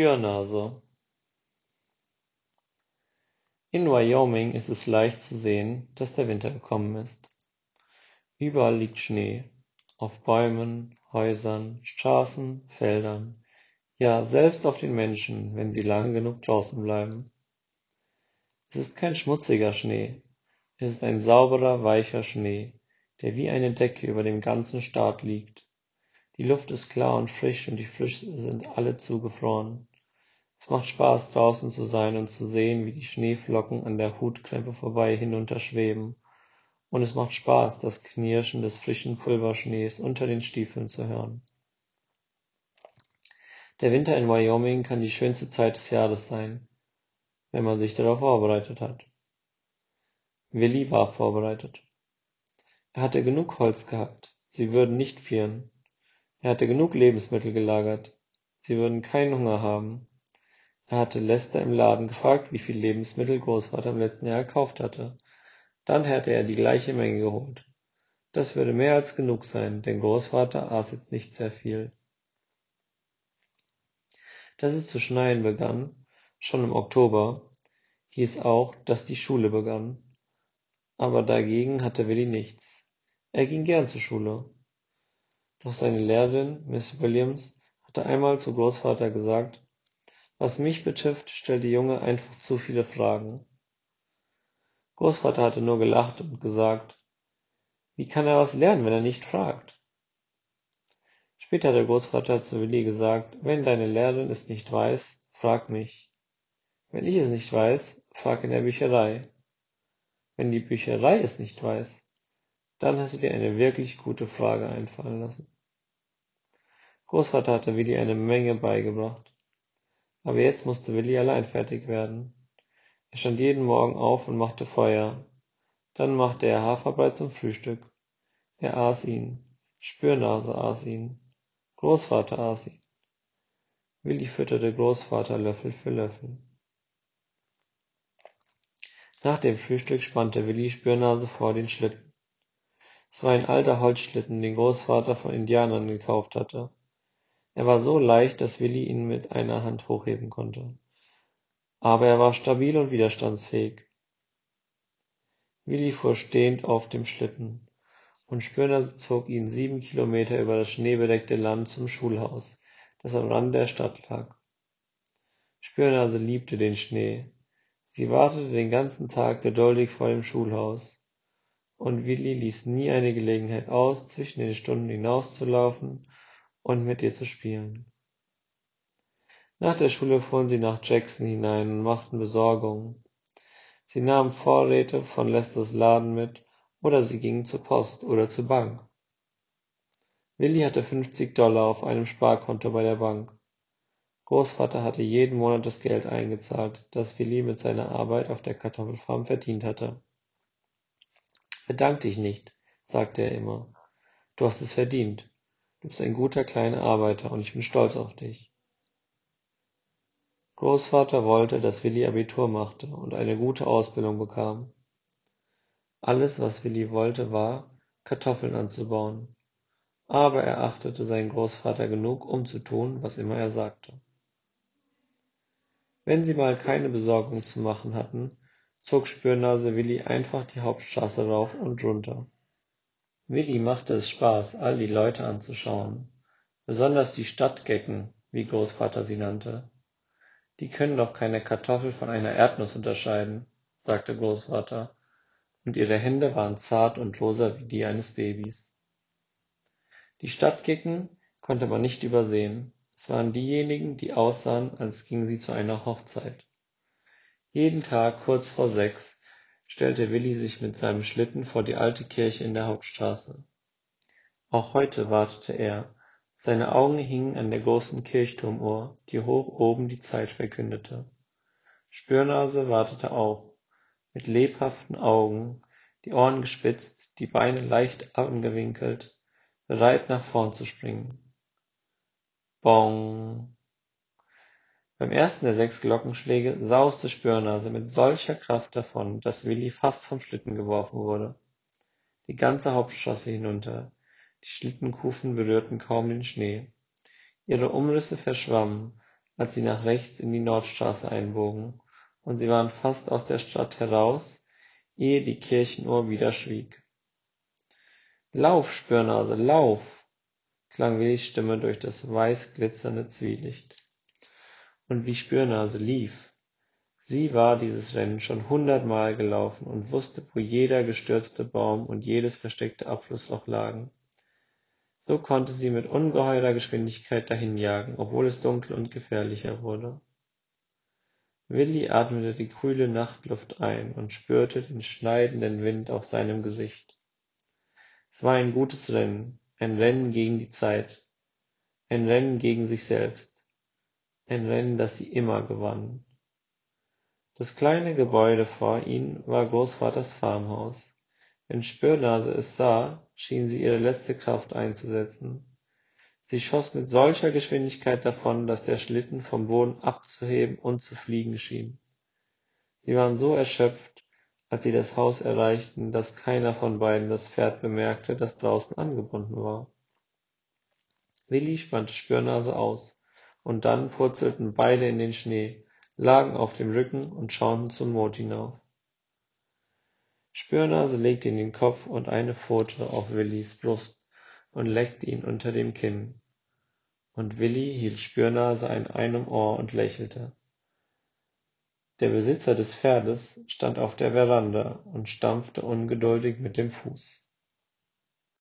Spürnase In Wyoming ist es leicht zu sehen, dass der Winter gekommen ist. Überall liegt Schnee. Auf Bäumen, Häusern, Straßen, Feldern. Ja, selbst auf den Menschen, wenn sie lange genug draußen bleiben. Es ist kein schmutziger Schnee. Es ist ein sauberer, weicher Schnee, der wie eine Decke über dem ganzen Staat liegt. Die Luft ist klar und frisch und die Flüsse sind alle zugefroren. Es macht Spaß, draußen zu sein und zu sehen, wie die Schneeflocken an der Hutkrempe vorbei hinunterschweben. Und es macht Spaß, das Knirschen des frischen Pulverschnees unter den Stiefeln zu hören. Der Winter in Wyoming kann die schönste Zeit des Jahres sein, wenn man sich darauf vorbereitet hat. Willi war vorbereitet. Er hatte genug Holz gehackt, sie würden nicht frieren. Er hatte genug Lebensmittel gelagert, sie würden keinen Hunger haben. Er hatte Lester im Laden gefragt, wie viel Lebensmittel Großvater im letzten Jahr gekauft hatte. Dann hätte er die gleiche Menge geholt. Das würde mehr als genug sein, denn Großvater aß jetzt nicht sehr viel. Dass es zu schneien begann, schon im Oktober, hieß auch, dass die Schule begann. Aber dagegen hatte Willi nichts. Er ging gern zur Schule. Doch seine Lehrerin, Miss Williams, hatte einmal zu Großvater gesagt, was mich betrifft, stellt der Junge einfach zu viele Fragen. Großvater hatte nur gelacht und gesagt, wie kann er was lernen, wenn er nicht fragt? Später hat der Großvater zu Willi gesagt, wenn deine Lehrerin es nicht weiß, frag mich. Wenn ich es nicht weiß, frag in der Bücherei. Wenn die Bücherei es nicht weiß, dann hast du dir eine wirklich gute Frage einfallen lassen. Großvater hatte Willi eine Menge beigebracht. Aber jetzt musste Willi allein fertig werden. Er stand jeden Morgen auf und machte Feuer. Dann machte er Haferbrei zum Frühstück. Er aß ihn. Spürnase aß ihn. Großvater aß ihn. Willi fütterte Großvater Löffel für Löffel. Nach dem Frühstück spannte Willi Spürnase vor den Schlitten. Es war ein alter Holzschlitten, den Großvater von Indianern gekauft hatte. Er war so leicht, dass Willi ihn mit einer Hand hochheben konnte. Aber er war stabil und widerstandsfähig. Willi fuhr stehend auf dem Schlitten, und Spürnase zog ihn sieben Kilometer über das schneebedeckte Land zum Schulhaus, das am Rand der Stadt lag. Spürnase liebte den Schnee. Sie wartete den ganzen Tag geduldig vor dem Schulhaus, und Willi ließ nie eine Gelegenheit aus, zwischen den Stunden hinauszulaufen und mit ihr zu spielen. Nach der Schule fuhren sie nach Jackson hinein und machten Besorgungen. Sie nahmen Vorräte von Lesters Laden mit oder sie gingen zur Post oder zur Bank. Willi hatte 50 Dollar auf einem Sparkonto bei der Bank. Großvater hatte jeden Monat das Geld eingezahlt, das Willi mit seiner Arbeit auf der Kartoffelfarm verdient hatte. Bedank dich nicht, sagte er immer. Du hast es verdient. Du bist ein guter kleiner Arbeiter und ich bin stolz auf dich. Großvater wollte, dass Willi Abitur machte und eine gute Ausbildung bekam. Alles, was Willi wollte, war, Kartoffeln anzubauen. Aber er achtete seinen Großvater genug, um zu tun, was immer er sagte. Wenn sie mal keine Besorgung zu machen hatten, zog Spürnase Willi einfach die Hauptstraße rauf und runter. Willi machte es Spaß, all die Leute anzuschauen, besonders die Stadtgecken, wie Großvater sie nannte. Die können doch keine Kartoffel von einer Erdnuss unterscheiden, sagte Großvater, und ihre Hände waren zart und rosa wie die eines Babys. Die Stadtgecken konnte man nicht übersehen. Es waren diejenigen, die aussahen, als gingen sie zu einer Hochzeit. Jeden Tag kurz vor sechs stellte Willi sich mit seinem Schlitten vor die alte Kirche in der Hauptstraße. Auch heute wartete er, seine Augen hingen an der großen Kirchturmuhr, die hoch oben die Zeit verkündete. Spürnase wartete auch, mit lebhaften Augen, die Ohren gespitzt, die Beine leicht angewinkelt, bereit nach vorn zu springen. Bong. Beim ersten der sechs Glockenschläge sauste Spürnase mit solcher Kraft davon, dass Willi fast vom Schlitten geworfen wurde. Die ganze Hauptstraße hinunter. Die Schlittenkufen berührten kaum den Schnee. Ihre Umrisse verschwammen, als sie nach rechts in die Nordstraße einbogen, und sie waren fast aus der Stadt heraus, ehe die Kirchenuhr wieder schwieg. Lauf, Spürnase, lauf! klang Willis Stimme durch das weiß glitzernde Zwielicht. Und wie Spürnase lief! Sie war dieses Rennen schon hundertmal gelaufen und wusste, wo jeder gestürzte Baum und jedes versteckte Abflussloch lagen. So konnte sie mit ungeheurer Geschwindigkeit dahinjagen, obwohl es dunkel und gefährlicher wurde. Willi atmete die kühle Nachtluft ein und spürte den schneidenden Wind auf seinem Gesicht. Es war ein gutes Rennen, ein Rennen gegen die Zeit, ein Rennen gegen sich selbst, ein Rennen, das sie immer gewannen. Das kleine Gebäude vor ihnen war Großvaters Farmhaus. Wenn Spürnase es sah, schien sie ihre letzte Kraft einzusetzen. Sie schoss mit solcher Geschwindigkeit davon, dass der Schlitten vom Boden abzuheben und zu fliegen schien. Sie waren so erschöpft, als sie das Haus erreichten, dass keiner von beiden das Pferd bemerkte, das draußen angebunden war. Willi spannte Spürnase aus, und dann purzelten beide in den Schnee, lagen auf dem Rücken und schauten zum Mond hinauf. Spürnase legte ihm den Kopf und eine Pfote auf Willis Brust und leckte ihn unter dem Kinn. Und Willi hielt Spürnase an einem Ohr und lächelte. Der Besitzer des Pferdes stand auf der Veranda und stampfte ungeduldig mit dem Fuß.